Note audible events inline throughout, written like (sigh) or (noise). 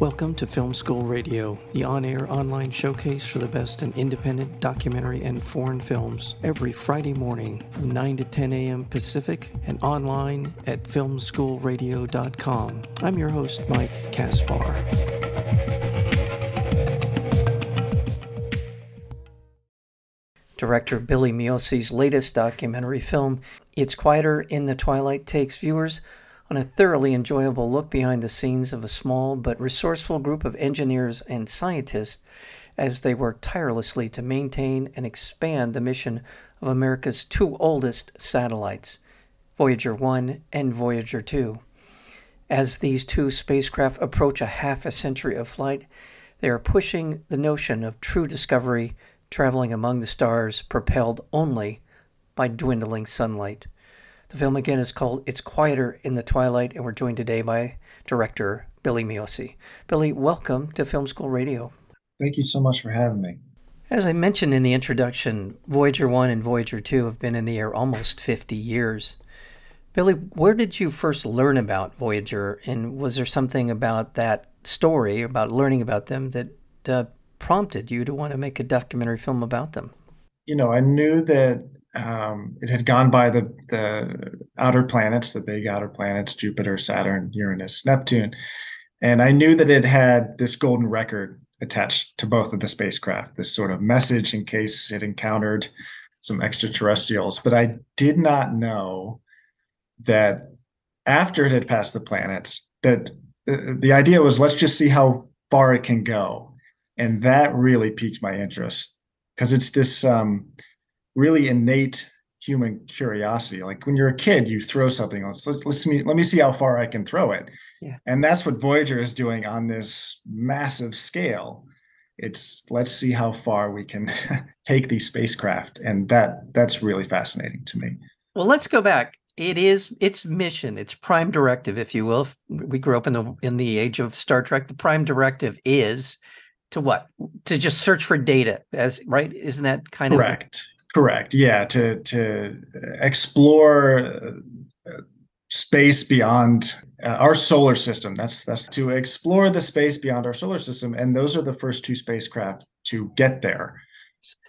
Welcome to Film School Radio, the on air online showcase for the best in independent documentary and foreign films, every Friday morning from 9 to 10 a.m. Pacific and online at filmschoolradio.com. I'm your host, Mike Kaspar. Director Billy Miossi's latest documentary film, It's Quieter in the Twilight, takes viewers on a thoroughly enjoyable look behind the scenes of a small but resourceful group of engineers and scientists as they work tirelessly to maintain and expand the mission of America's two oldest satellites, Voyager 1 and Voyager 2. As these two spacecraft approach a half a century of flight, they are pushing the notion of true discovery, traveling among the stars, propelled only by dwindling sunlight. The film again is called It's Quieter in the Twilight, and we're joined today by director Billy Miossi. Billy, welcome to Film School Radio. Thank you so much for having me. As I mentioned in the introduction, Voyager 1 and Voyager 2 have been in the air almost 50 years. Billy, where did you first learn about Voyager, and was there something about that story, about learning about them, that uh, prompted you to want to make a documentary film about them? You know, I knew that um, it had gone by the the outer planets, the big outer planets, Jupiter, Saturn, Uranus, Neptune, and I knew that it had this golden record attached to both of the spacecraft, this sort of message in case it encountered some extraterrestrials. But I did not know that after it had passed the planets, that uh, the idea was let's just see how far it can go, and that really piqued my interest because it's this. Um, really innate human curiosity. Like when you're a kid, you throw something. Let's let's, let's me let me see how far I can throw it. Yeah. And that's what Voyager is doing on this massive scale. It's let's see how far we can (laughs) take these spacecraft, and that that's really fascinating to me. Well, let's go back. It is its mission, its prime directive, if you will. We grew up in the in the age of Star Trek. The prime directive is to what? To just search for data, as right? Isn't that kind Correct. of correct? Correct. Yeah, to to explore uh, space beyond uh, our solar system. That's that's to explore the space beyond our solar system, and those are the first two spacecraft to get there,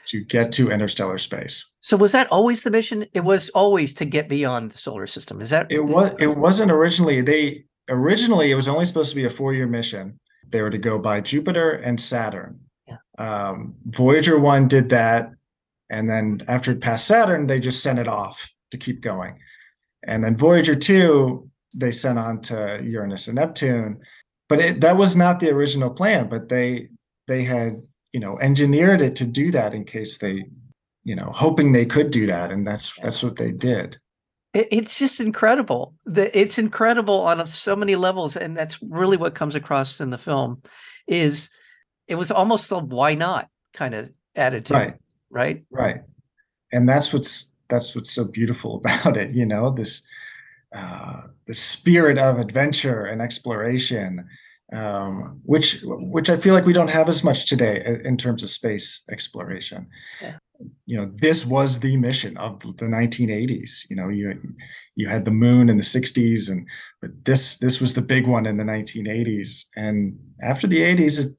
to get to interstellar space. So was that always the mission? It was always to get beyond the solar system. Is that it was? It wasn't originally. They originally it was only supposed to be a four year mission. They were to go by Jupiter and Saturn. Yeah. Um, Voyager one did that and then after it passed Saturn, they just sent it off to keep going. And then Voyager 2, they sent on to Uranus and Neptune. But it, that was not the original plan, but they they had, you know, engineered it to do that in case they, you know, hoping they could do that. And that's that's what they did. It's just incredible. It's incredible on so many levels. And that's really what comes across in the film is it was almost a why not kind of attitude. Right right? Right. And that's what's that's what's so beautiful (laughs) about it, you know, this uh, the spirit of adventure and exploration, um, which which I feel like we don't have as much today in terms of space exploration. Yeah. You know, this was the mission of the 1980s. You know, you you had the moon in the 60s, and but this this was the big one in the 1980s. And after the 80s, it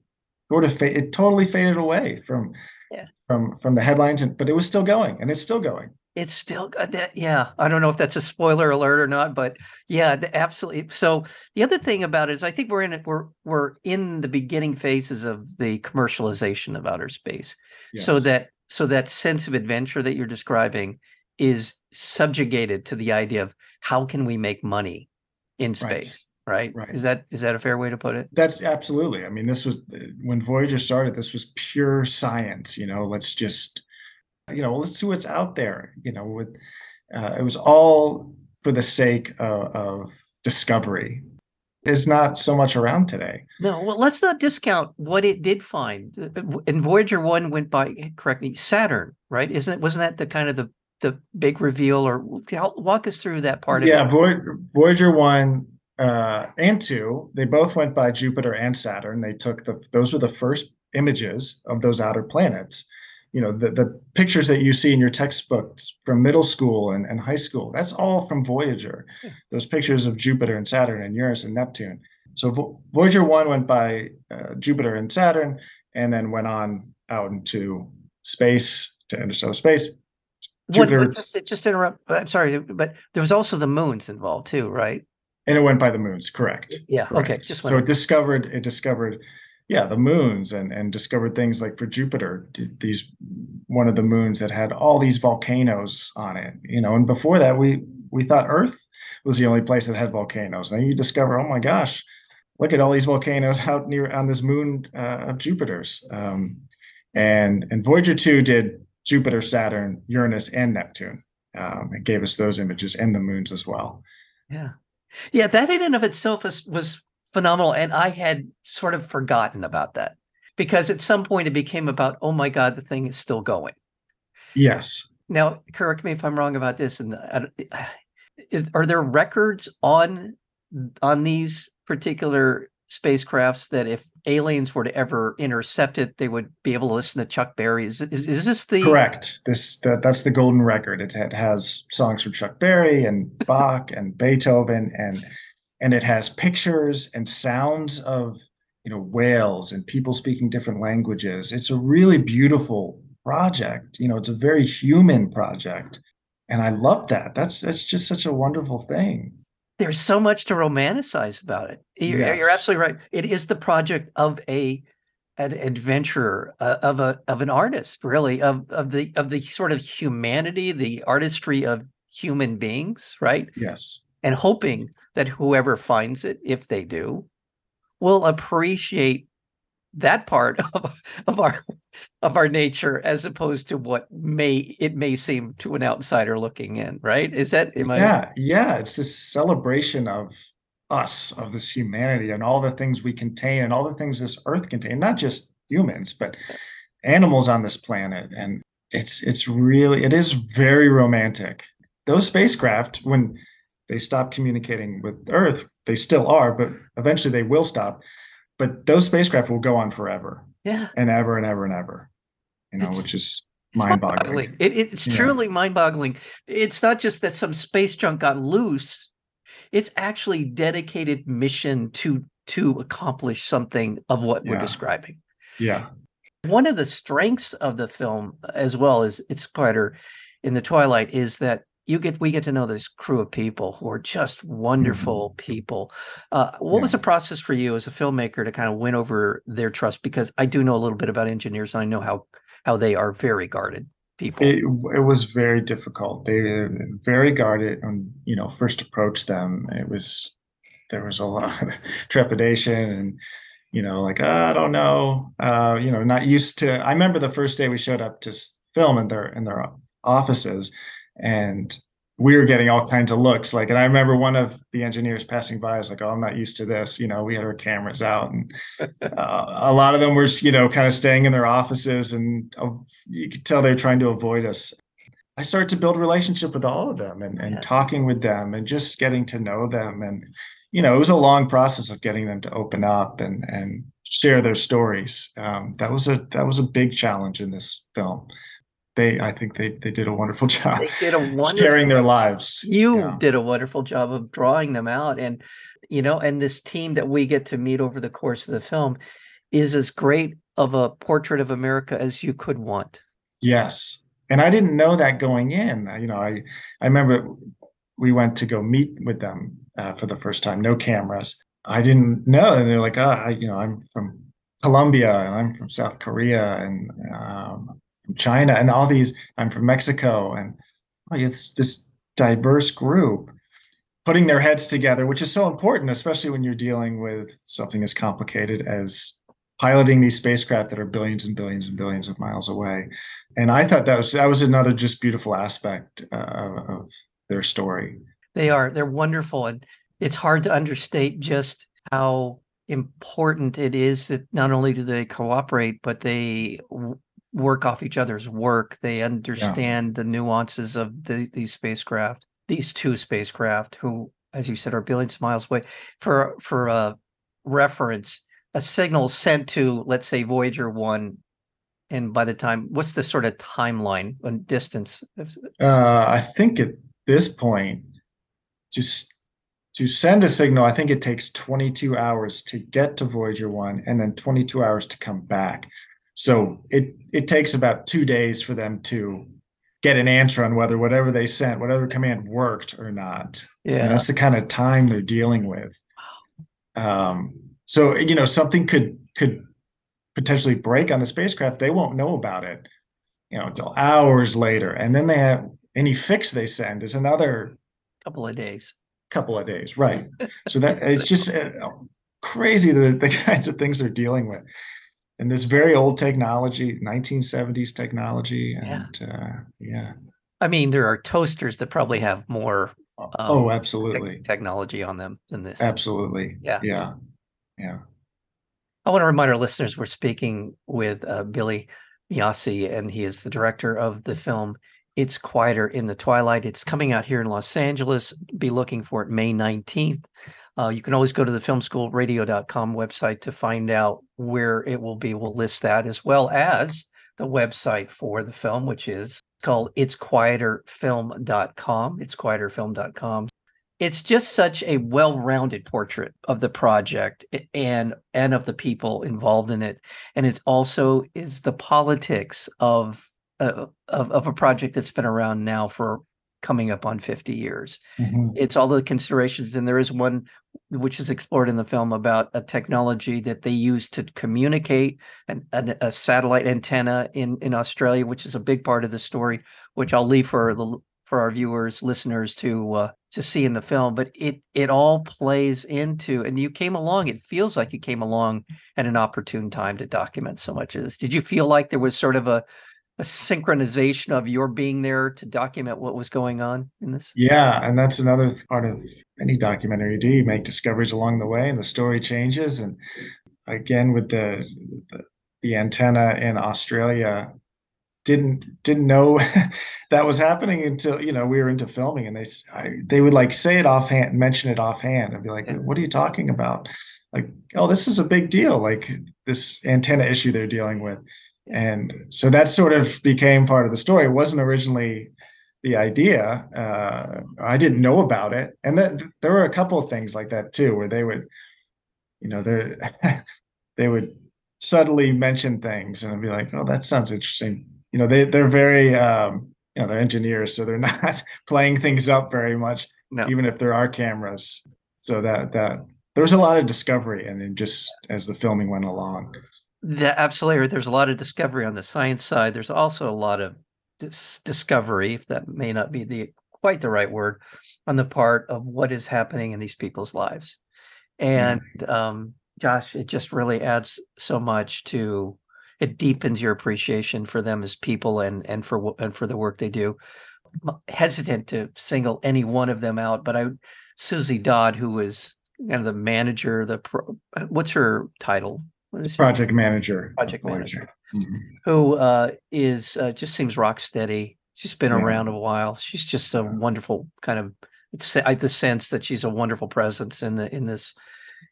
sort of fa- it totally faded away from yeah. from from the headlines, and but it was still going, and it's still going. It's still good. Uh, that, yeah, I don't know if that's a spoiler alert or not, but yeah, absolutely. So the other thing about it is, I think we're in it. We're we're in the beginning phases of the commercialization of outer space. Yes. So that so that sense of adventure that you're describing is subjugated to the idea of how can we make money in space right? Right. Is that is that a fair way to put it? That's absolutely. I mean, this was when Voyager started. This was pure science. You know, let's just, you know, let's see what's out there. You know, with uh, it was all for the sake of, of discovery. Is not so much around today. No, well, let's not discount what it did find. And Voyager one went by, correct me, Saturn, right? Isn't it? Wasn't that the kind of the the big reveal? Or walk us through that part yeah, of it. Yeah, Voyager one uh, and two, they both went by Jupiter and Saturn. They took the those were the first images of those outer planets. You know, the, the pictures that you see in your textbooks from middle school and, and high school, that's all from Voyager. Yeah. Those pictures of Jupiter and Saturn and Uranus and Neptune. so Vo- Voyager one went by uh, Jupiter and Saturn, and then went on out into space to interstellar space. What, what, just just interrupt. I'm sorry, but there was also the moons involved too, right? And it went by the moons, correct? Yeah. correct. Okay. Just so it discovered it discovered, yeah, the moons and and discovered things like for Jupiter, these one of the moons that had all these volcanoes on it, you know. And before that, we we thought Earth was the only place that had volcanoes. Now you discover, oh my gosh, look at all these volcanoes (laughs) out near on this moon uh, of Jupiter's. Um, and and Voyager two did Jupiter, Saturn, Uranus, and Neptune. Um, it gave us those images and the moons as well. Yeah, yeah, that in and of itself was, was phenomenal, and I had sort of forgotten about that because at some point it became about, oh my god, the thing is still going. Yes. Now, correct me if I'm wrong about this. And (sighs) is, are there records on on these particular spacecrafts that if aliens were to ever intercept it, they would be able to listen to Chuck Berry. Is, is, is this the correct? This that, that's the golden record. It, it has songs from Chuck Berry and Bach and Beethoven, and and it has pictures and sounds of you know whales and people speaking different languages. It's a really beautiful project. You know, it's a very human project, and I love that. That's that's just such a wonderful thing there's so much to romanticize about it. You're, yes. you're, absolutely right. It is the project of a an adventurer, uh, of a of an artist, really, of of the of the sort of humanity, the artistry of human beings, right? Yes. And hoping that whoever finds it, if they do, will appreciate that part (laughs) of, of our of our nature as opposed to what may it may seem to an outsider looking in right? Is that am yeah I... yeah it's this celebration of us of this humanity and all the things we contain and all the things this earth contains not just humans but animals on this planet. And it's it's really it is very romantic. Those spacecraft when they stop communicating with earth they still are but eventually they will stop but those spacecraft will go on forever. Yeah. And ever and ever and ever. You know, it's, which is mind boggling. It, it's yeah. truly mind boggling. It's not just that some space junk got loose, it's actually dedicated mission to to accomplish something of what yeah. we're describing. Yeah. One of the strengths of the film, uh, as well as its quieter in the twilight, is that you get we get to know this crew of people who are just wonderful mm-hmm. people. Uh, what yeah. was the process for you as a filmmaker to kind of win over their trust? Because I do know a little bit about engineers, and I know how how they are very guarded people. It, it was very difficult. They were very guarded, and you know, first approach them, it was there was a lot of (laughs) trepidation and you know, like oh, I don't know, uh, you know, not used to. I remember the first day we showed up to film in their in their offices and we were getting all kinds of looks. Like and i remember one of the engineers passing by is like oh i'm not used to this. You know we had our cameras out and (laughs) uh, a lot of them were you know kind of staying in their offices and uh, you could tell they're trying to avoid us. I started to build a relationship with all of them and, and yeah. talking with them and just getting to know them. And you know it was a long process of getting them to open up and and share their stories. Um, that was a that was a big challenge in this film they I think they they did a wonderful (laughs) job. They did a wonderful sharing their lives. You yeah. did a wonderful job of drawing them out and you know and this team that we get to meet over the course of the film is as great of a portrait of America as you could want. Yes. And I didn't know that going in. You know, I I remember we went to go meet with them uh, for the first time, no cameras. I didn't know, and they're like, "Ah, oh, you know, I'm from Colombia and I'm from South Korea, and um, from China and all these. I'm from Mexico, and oh, it's this diverse group putting their heads together, which is so important, especially when you're dealing with something as complicated as piloting these spacecraft that are billions and billions and billions of miles away. And I thought that was that was another just beautiful aspect uh, of their story. They are they're wonderful, and it's hard to understate just how important it is that not only do they cooperate, but they work off each other's work. They understand yeah. the nuances of the, these spacecraft, these two spacecraft, who, as you said, are billions of miles away. For for a reference, a signal sent to, let's say, Voyager one, and by the time, what's the sort of timeline and distance? Uh, I think at this point, just to send a signal, I think it takes 22 hours to get to Voyager 1 and then 22 hours to come back. So it it takes about 2 days for them to get an answer on whether whatever they sent, whatever command worked or not. Yeah. And that's the kind of time they're dealing with. Um, so you know, something could could potentially break on the spacecraft. They won't know about it, you know, until hours later. And then they have any fix they send is another couple of days. Couple of days, right? so that it's just uh, crazy the the (laughs) kinds of things they're dealing with. And this very old technology, 1970s technology, and yeah. Uh, yeah. I mean, there are toasters that probably have more um, oh, absolutely. Te- technology on them than this. Absolutely. Yeah. Yeah. Yeah. I want to remind our listeners we're speaking with uh, Billy Miossi, and he is the director of the film It's Quieter in the Twilight. It's coming out here in Los Angeles. Be looking for it May 19th. Uh, you can always go to the filmschoolradio.com website to find out where it will be. We'll list that as well as the website for the film, which is called It's Quieterfilm.com. It's Quieterfilm.com. It's just such a well-rounded portrait of the project and and of the people involved in it, and it also is the politics of uh, of of a project that's been around now for coming up on 50 years. Mm-hmm. It's all the considerations. And there is one which is explored in the film about a technology that they use to communicate an, an, a satellite antenna in, in Australia, which is a big part of the story, which I'll leave for the for our viewers, listeners to uh, to see in the film. But it it all plays into, and you came along. It feels like you came along at an opportune time to document so much of this. Did you feel like there was sort of a a synchronization of your being there to document what was going on in this? Yeah, and that's another part of any documentary you do. You make discoveries along the way, and the story changes. And again, with the the, the antenna in Australia, didn't didn't know (laughs) that was happening until you know we were into filming, and they I, they would like say it offhand, mention it offhand, and be like, "What are you talking about?" Like, "Oh, this is a big deal. Like this antenna issue they're dealing with." And so that sort of became part of the story. It wasn't originally the idea. Uh, i didn't know about it. And th- there were a couple of things like that too where they would you know they (laughs) they would subtly mention things and i'd be like oh that sounds interesting. You know they they're very um, you know they're engineers so they're (laughs) not playing things up very much no. even if there are cameras. So that that there was a lot of discovery and then just as the filming went along that absolutely. There's a lot of discovery on the science side. There's also a lot of dis- discovery, if that may not be the quite the right word, on the part of what is happening in these people's lives. And mm-hmm. um, Josh, it just really adds so much to it deepens your appreciation for them as people and and for and for the work they do. I'm hesitant to single any one of them out, but I Suzy Dodd, who was kind of the manager, the pro, what's her title? Project manager. Project manager, mm-hmm. who uh, is uh, just seems rock steady. She's been yeah. around a while. She's just a wonderful kind of. It's I the sense that she's a wonderful presence in the in this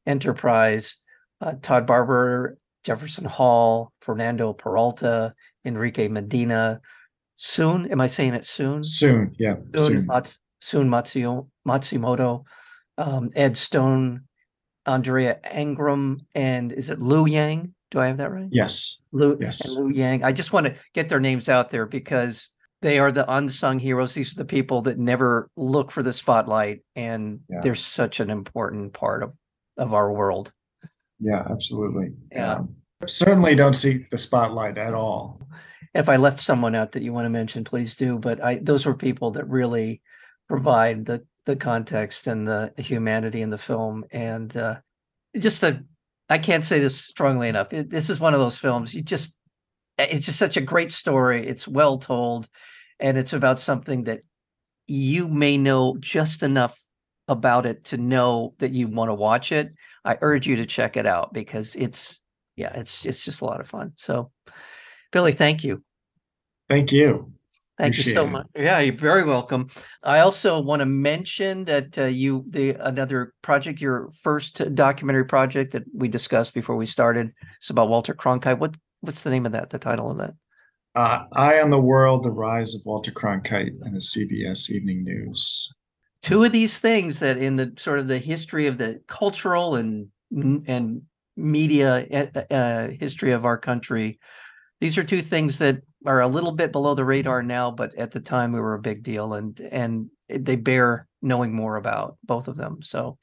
enterprise. Uh, Todd Barber, Jefferson Hall, Fernando Peralta, Enrique Medina. Soon, am I saying it soon? Soon, yeah. Soon, soon. Mats, soon Matsumoto, um, Ed Stone, Andrea Angrum, and is it Lu Yang? Do I have that right? Yes. Lu, yes. Yang. I just want to get their names out there because they are the unsung heroes. These are the people that never look for the spotlight, and yeah. they're such an important part of, of our world. Yeah, absolutely. Yeah. Um, certainly don't seek the spotlight at all. If I left someone out that you want to mention, please do. But I those were people that really provide the the context and the humanity in the film and uh, just a i can't say this strongly enough it, this is one of those films you just it's just such a great story it's well told and it's about something that you may know just enough about it to know that you want to watch it. I urge you to check it out because it's yeah it's it's just a lot of fun. So billy thank you. Thank you Thank Appreciate you so much. Yeah, you're very welcome. I also want to mention that uh, you the another project, your first documentary project that we discussed before we started. It's about Walter Cronkite. What what's the name of that? The title of that? Uh, Eye on the World: The Rise of Walter Cronkite and the CBS Evening News. two of these things that in the sort of the history of the cultural and and media uh, history of our country these are two things that are a little bit below the radar now but at the time we were a big deal and and they bear knowing more about both of them so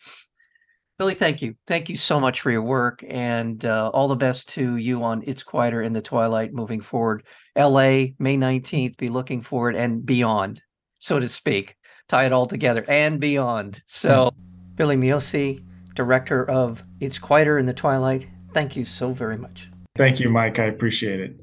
billy thank you thank you so much for your work and uh, all the best to you on it's quieter in the twilight moving forward la may 19th be looking forward and beyond so to speak tie it all together and beyond. So, mm. (laughs) Billy Miossi, director of It's Quieter in the Twilight, thank you so very much. Thank you, Mike. I appreciate it.